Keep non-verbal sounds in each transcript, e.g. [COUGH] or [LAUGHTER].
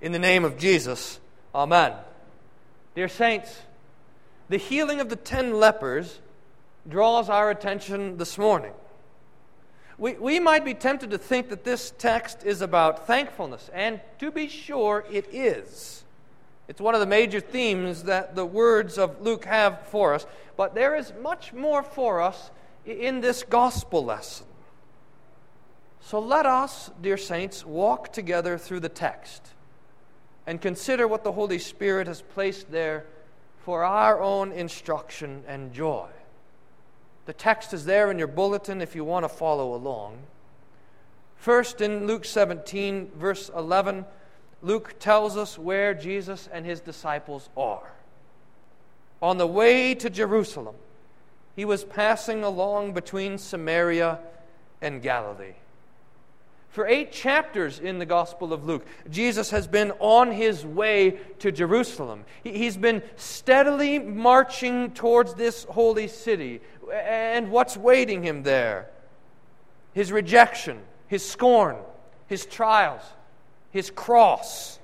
In the name of Jesus, Amen. Dear Saints, the healing of the ten lepers draws our attention this morning. We, we might be tempted to think that this text is about thankfulness, and to be sure, it is. It's one of the major themes that the words of Luke have for us, but there is much more for us in this gospel lesson. So let us, dear saints, walk together through the text and consider what the Holy Spirit has placed there for our own instruction and joy. The text is there in your bulletin if you want to follow along. First, in Luke 17, verse 11, Luke tells us where Jesus and his disciples are. On the way to Jerusalem, he was passing along between Samaria and Galilee. For eight chapters in the Gospel of Luke, Jesus has been on his way to Jerusalem. He's been steadily marching towards this holy city. And what's waiting him there? His rejection, his scorn, his trials, his cross,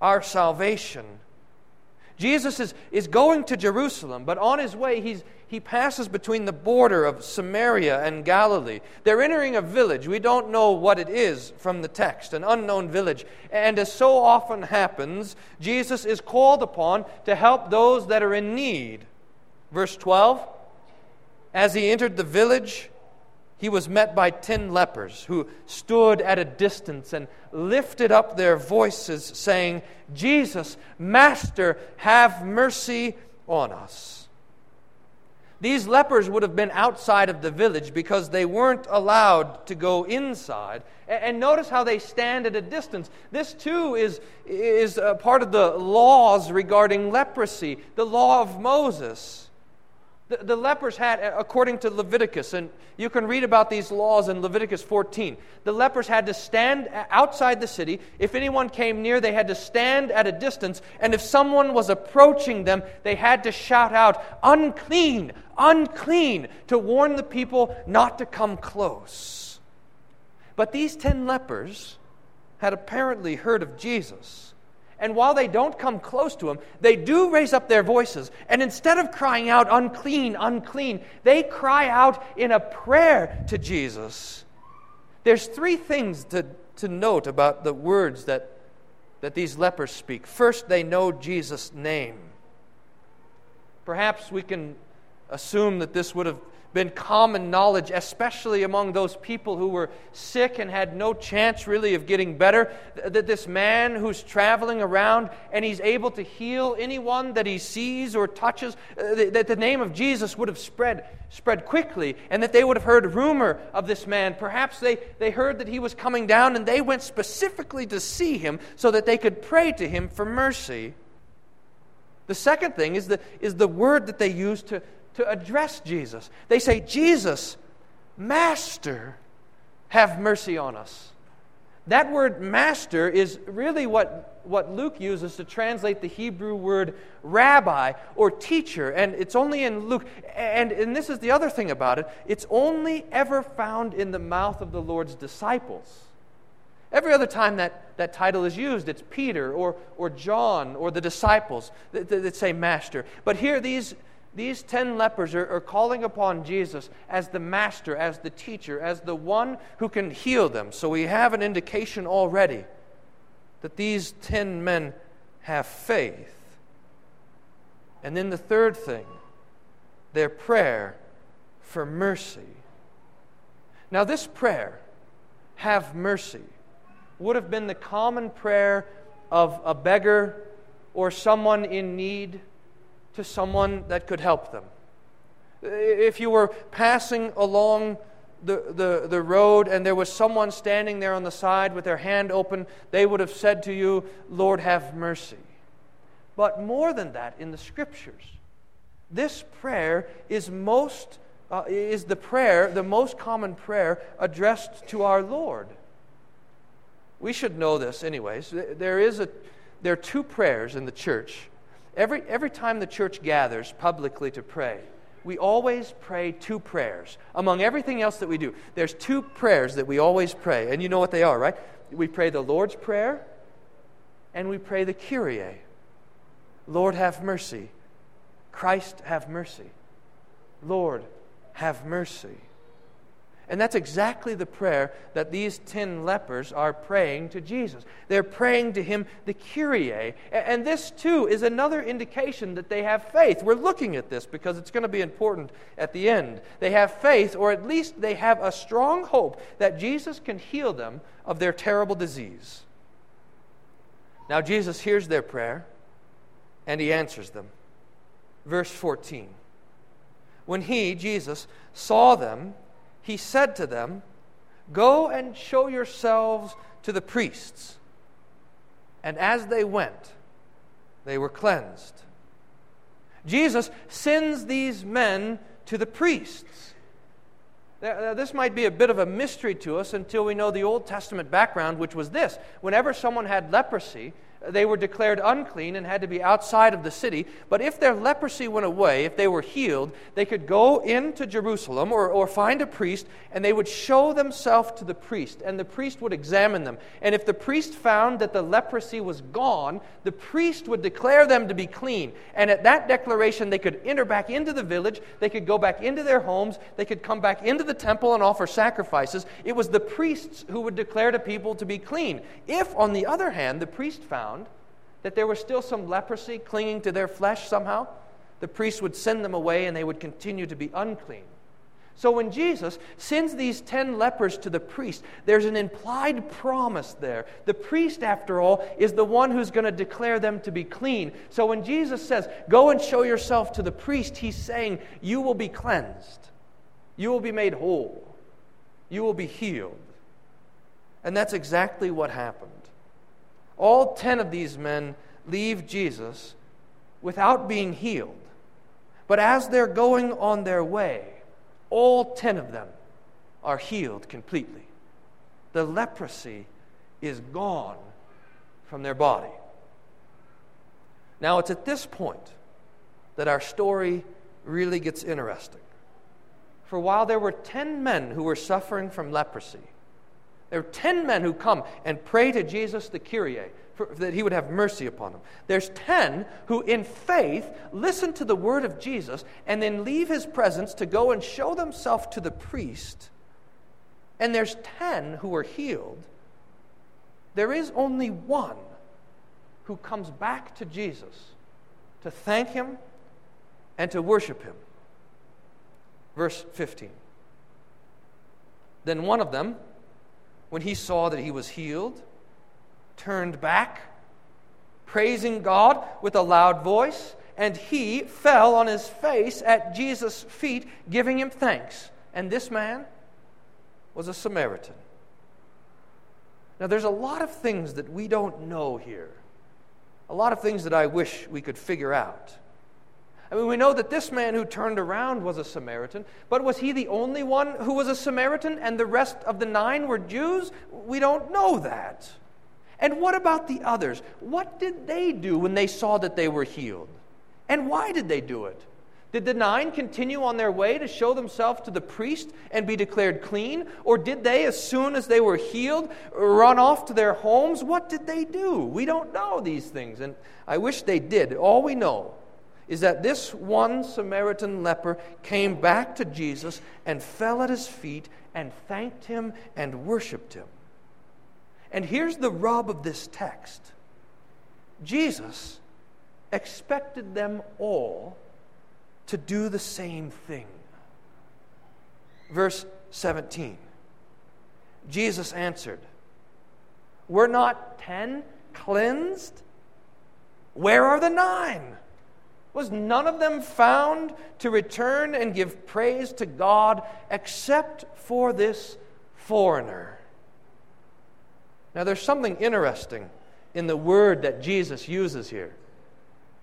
our salvation. Jesus is, is going to Jerusalem, but on his way, he's, he passes between the border of Samaria and Galilee. They're entering a village. We don't know what it is from the text, an unknown village. And as so often happens, Jesus is called upon to help those that are in need. Verse 12 As he entered the village, he was met by ten lepers who stood at a distance and lifted up their voices, saying, Jesus, Master, have mercy on us. These lepers would have been outside of the village because they weren't allowed to go inside. And notice how they stand at a distance. This, too, is, is part of the laws regarding leprosy, the law of Moses. The, the, lepers had, according to Leviticus, and you can read about these laws in Leviticus 14, the lepers had to stand uh, outside the city. If anyone came near, they had to stand at a distance. And if someone was approaching them, they had to shout out, unclean, unclean, to warn the people not to come close. But these ten lepers had apparently heard of Jesus and while they don't come close to him, they do raise up their voices. And instead of crying out, unclean, unclean, they cry out in a prayer to Jesus. There's three things to, to note about the words that, that these lepers speak. First, they know Jesus' name. Perhaps we can assume that this would have been common knowledge, especially among those people who were sick and had no chance really of getting better. That this man who's traveling around and he's able to heal anyone that he sees or touches, uh, that the name of Jesus would have spread, spread quickly, and that they would have heard rumor of this man. Perhaps they, they heard that he was coming down and they went specifically to see him so that they could pray to him for mercy. The second thing is the, is the word that they used to, to address Jesus. They say, Jesus, Master, have mercy on us. That word master is really what, what Luke uses to translate the Hebrew word rabbi or teacher. And it's only in Luke. And, and this is the other thing about it it's only ever found in the mouth of the Lord's disciples. Every other time that, that title is used, it's Peter or, or John or the disciples that, that say master. But here, these these ten lepers are, are, calling upon Jesus as the master, as the teacher, as the one who can heal them. So we have an indication already that these ten men have faith. And then the third thing, their prayer for mercy. Now, this prayer, have mercy, would have been the common prayer of a beggar or someone in need to someone that could help them. If you were passing along the, the, the road and there was someone standing there on the side with their hand open, they would have said to you, Lord, have mercy. But more than that, in the scriptures, this prayer is most uh, is the prayer, the most common prayer addressed to our Lord. We should know this, anyways. There is a there are two prayers in the church Every, every time the church gathers publicly to pray, we always pray two prayers. Among everything else that we do, there's two prayers that we always pray. And you know what they are, right? We pray the Lord's Prayer and we pray the Kyrie Lord, have mercy. Christ, have mercy. Lord, have mercy. And that's exactly the prayer that these ten lepers are praying to Jesus. They're praying to him the Kyrie. And this, too, is another indication that they have faith. We're looking at this because it's going to be important at the end. They have faith, or at least they have a strong hope that Jesus can heal them of their terrible disease. Now, Jesus hears their prayer and he answers them. Verse 14 When he, Jesus, saw them, he said to them, Go and show yourselves to the priests. And as they went, they were cleansed. Jesus sends these men to the priests. This might be a bit of a mystery to us until we know the Old Testament background, which was this. Whenever someone had leprosy, they were declared unclean and had to be outside of the city. But if their leprosy went away, if they were healed, they could go into Jerusalem or, or find a priest and they would show themselves to the priest, and the priest would examine them. And if the priest found that the leprosy was gone, the priest would declare them to be clean. And at that declaration, they could enter back into the village, they could go back into their homes, they could come back into the temple and offer sacrifices. It was the priests who would declare to people to be clean. If, on the other hand, the priest found that there was still some leprosy clinging to their flesh somehow, the priest would send them away and they would continue to be unclean. So when Jesus sends these 10 lepers to the priest, there's an implied promise there. The priest, after all, is the one who's going to declare them to be clean. So when Jesus says, Go and show yourself to the priest, he's saying, You will be cleansed. You will be made whole. You will be healed. And that's exactly what happened. All ten of these men leave Jesus without being healed. But as they're going on their way, all ten of them are healed completely. The leprosy is gone from their body. Now, it's at this point that our story really gets interesting. For while there were ten men who were suffering from leprosy, there are 10 men who come and pray to Jesus the Kyrie for, that he would have mercy upon them. There's 10 who, in faith, listen to the word of Jesus and then leave his presence to go and show themselves to the priest. And there's 10 who are healed. There is only one who comes back to Jesus to thank him and to worship him. Verse 15. Then one of them, when he saw that he was healed, turned back, praising God with a loud voice, and he fell on his face at Jesus' feet, giving him thanks. And this man was a Samaritan. Now, there's a lot of things that we don't know here, a lot of things that I wish we could figure out. I mean, we know that this man who turned around was a Samaritan, but was he the only one who was a Samaritan and the rest of the nine were Jews? We don't know that. And what about the others? What did they do when they saw that they were healed? And why did they do it? Did the nine continue on their way to show themselves to the priest and be declared clean? Or did they, as soon as they were healed, run off to their homes? What did they do? We don't know these things, and I wish they did. All we know is that this one Samaritan leper came back to Jesus and fell at his feet and thanked him and worshiped him. And here's the rub of this text Jesus expected them all to do the same thing. Verse 17 Jesus answered, Were not ten cleansed? Where are the nine? Was none of them found to return and give praise to God except for this foreigner? Now, there's something interesting in the word that Jesus uses here.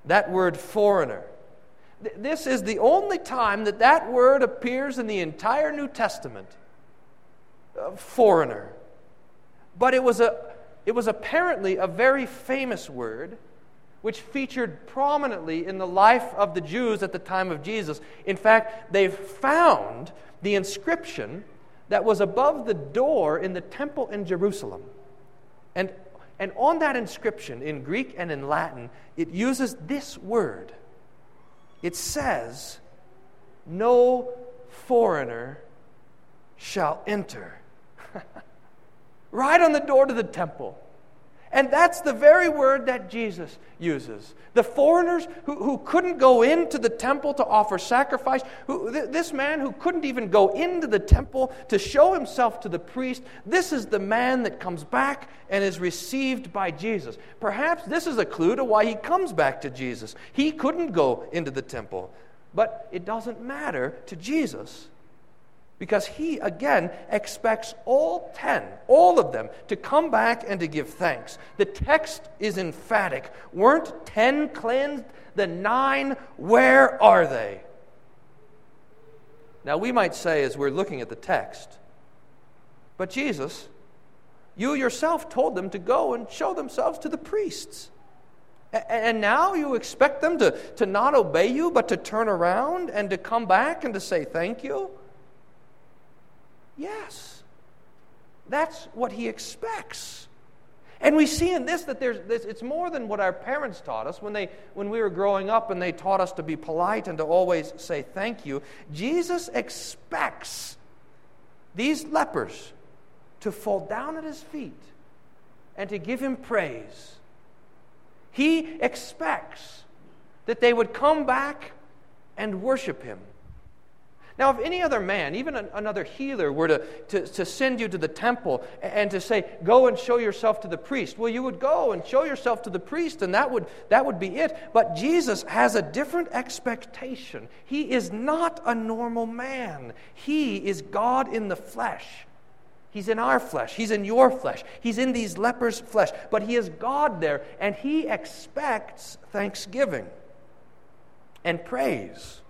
That word foreigner. This is the only time that that word appears in the entire New Testament. foreigner. But it was, a, it was apparently a very famous word which featured prominently in the life of the Jews at the time of Jesus. In fact, they've found the inscription that was above the door in the temple in Jerusalem. And, And on that inscription, in Greek and in Latin, it uses this word. It says, No foreigner shall enter. [LAUGHS] right on the door to the temple. And that's the very word that Jesus uses. The foreigners who, who couldn't go into the temple to offer sacrifice, who, th- this man who couldn't even go into the temple to show himself to the priest, this is the man that comes back and is received by Jesus. Perhaps this is a clue to why he comes back to Jesus. He couldn't go into the temple, but it doesn't matter to Jesus because he, again, expects all ten, all of them, to come back and to give thanks. The text is emphatic. Weren't ten cleansed? The nine, where are they? Now, we might say, as we're looking at the text, but Jesus, you yourself told them to go and show themselves to the priests. And now you expect them to, to not obey you, but to turn around and to come back and to say thank you? Yes. That's what he expects. And we see in this that there's, this, it's more than what our parents taught us when, they, when we were growing up and they taught us to be polite and to always say thank you. Jesus expects these lepers to fall down at his feet and to give him praise. He expects that they would come back and worship him. Now, if any other man, even an, another healer, were to, to, to send you to the temple and to say, Go and show yourself to the priest, well, you would go and show yourself to the priest, and that would, that would be it. But Jesus has a different expectation. He is not a normal man, He is God in the flesh. He's in our flesh. He's in your flesh. He's in these lepers' flesh. But He is God there, and He expects thanksgiving and praise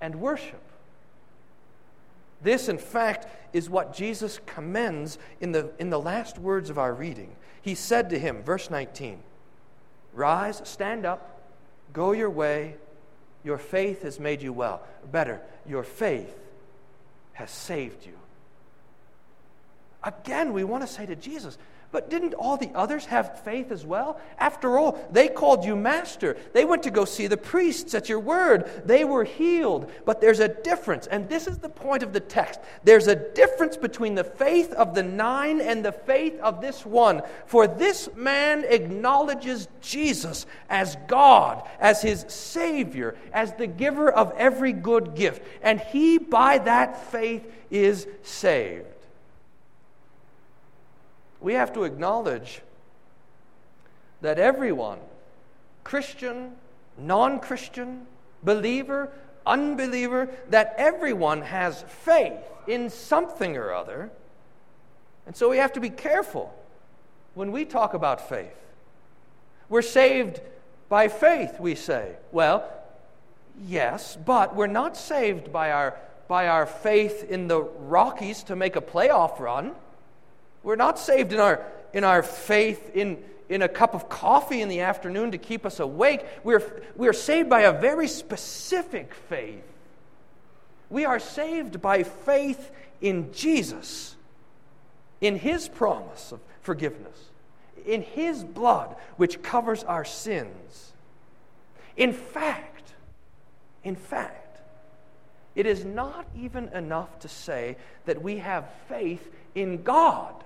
and worship. This, in fact, is what Jesus commends in the, in the last words of our reading. He said to him, verse 19, Rise, stand up, go your way. Your faith has made you well. Better, your faith has saved you. Again, we want to say to Jesus, but didn't all the others have faith as well? After all, they called you master. They went to go see the priests at your word. They were healed. But there's a difference, and this is the point of the text. There's a difference between the faith of the nine and the faith of this one. For this man acknowledges Jesus as God, as his Savior, as the giver of every good gift. And he, by that faith, is saved we have to acknowledge that everyone, Christian, non Christian, believer, unbeliever, that everyone has faith in something or other. And so we have to be careful when we talk about faith. We're saved by faith, we say. Well, yes, but we're not saved by our, by our faith in the Rockies to make a playoff run. We're not saved in our, in our faith in, in a cup of coffee in the afternoon to keep us awake. We're, we're saved by a very specific faith. We are saved by faith in Jesus, in His promise of forgiveness, in His blood, which covers our sins. In fact, in fact, it is not even enough to say that we have faith in God.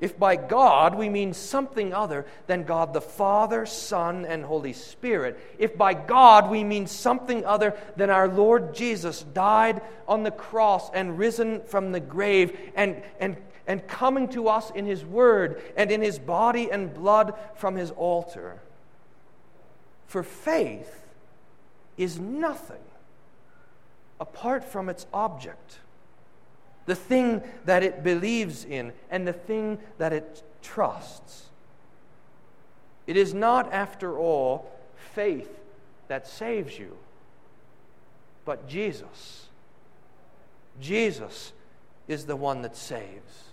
If by God we mean something other than God the Father, Son, and Holy Spirit, if by God we mean something other than our Lord Jesus died on the cross and risen from the grave and, and, and coming to us in His Word and in His body and blood from His altar, for faith is nothing apart from its object the thing that it believes in, and the thing that it trusts. It is not, after all, faith that saves you, but Jesus. Jesus is the one that saves.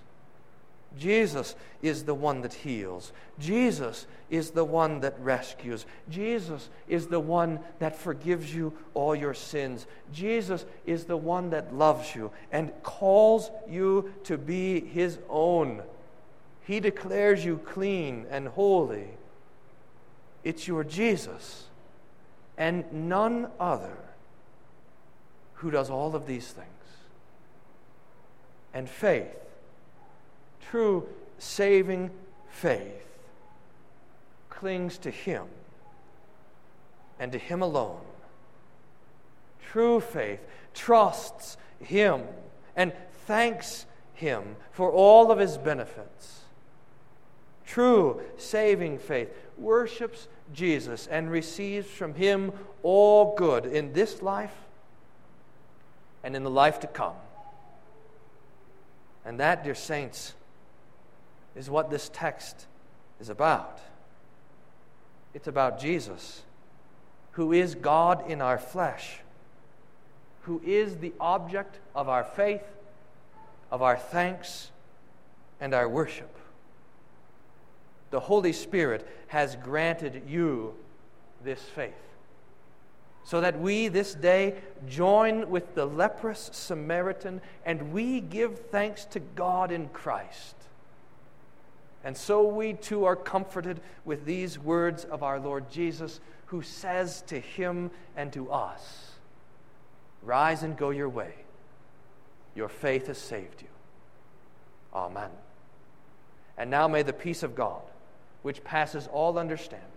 Jesus is the one that heals. Jesus is the one that rescues. Jesus is the one that forgives you all your sins. Jesus is the one that loves you and calls you to be his own. He declares you clean and holy. It's your Jesus and none other who does all of these things. And faith, true saving faith, clings to Him and to Him alone. True faith trusts Him and thanks Him for all of His benefits. True saving faith worships Jesus and receives from Him all good in this life and in the life to come. And that, dear saints, is what this text is about. It's about Jesus, who is God in our flesh, who is the object of our faith, of our thanks, and our worship. The Holy Spirit has granted you this faith so that we this day join with the leprous Samaritan and we give thanks to God in Christ. And so we too are comforted with these words of our Lord Jesus, who says to him and to us, Rise and go your way. Your faith has saved you. Amen. And now may the peace of God, which passes all understanding,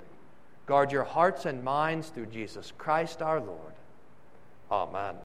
Guard your hearts and minds through Jesus Christ our Lord. Amen.